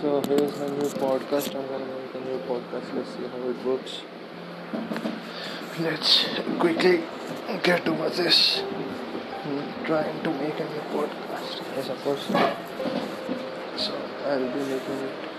So here's my new podcast. I'm gonna make a new podcast. Let's see how it works. Let's quickly get over this. I'm trying to make a new podcast. Yes, of course. So I'll be making it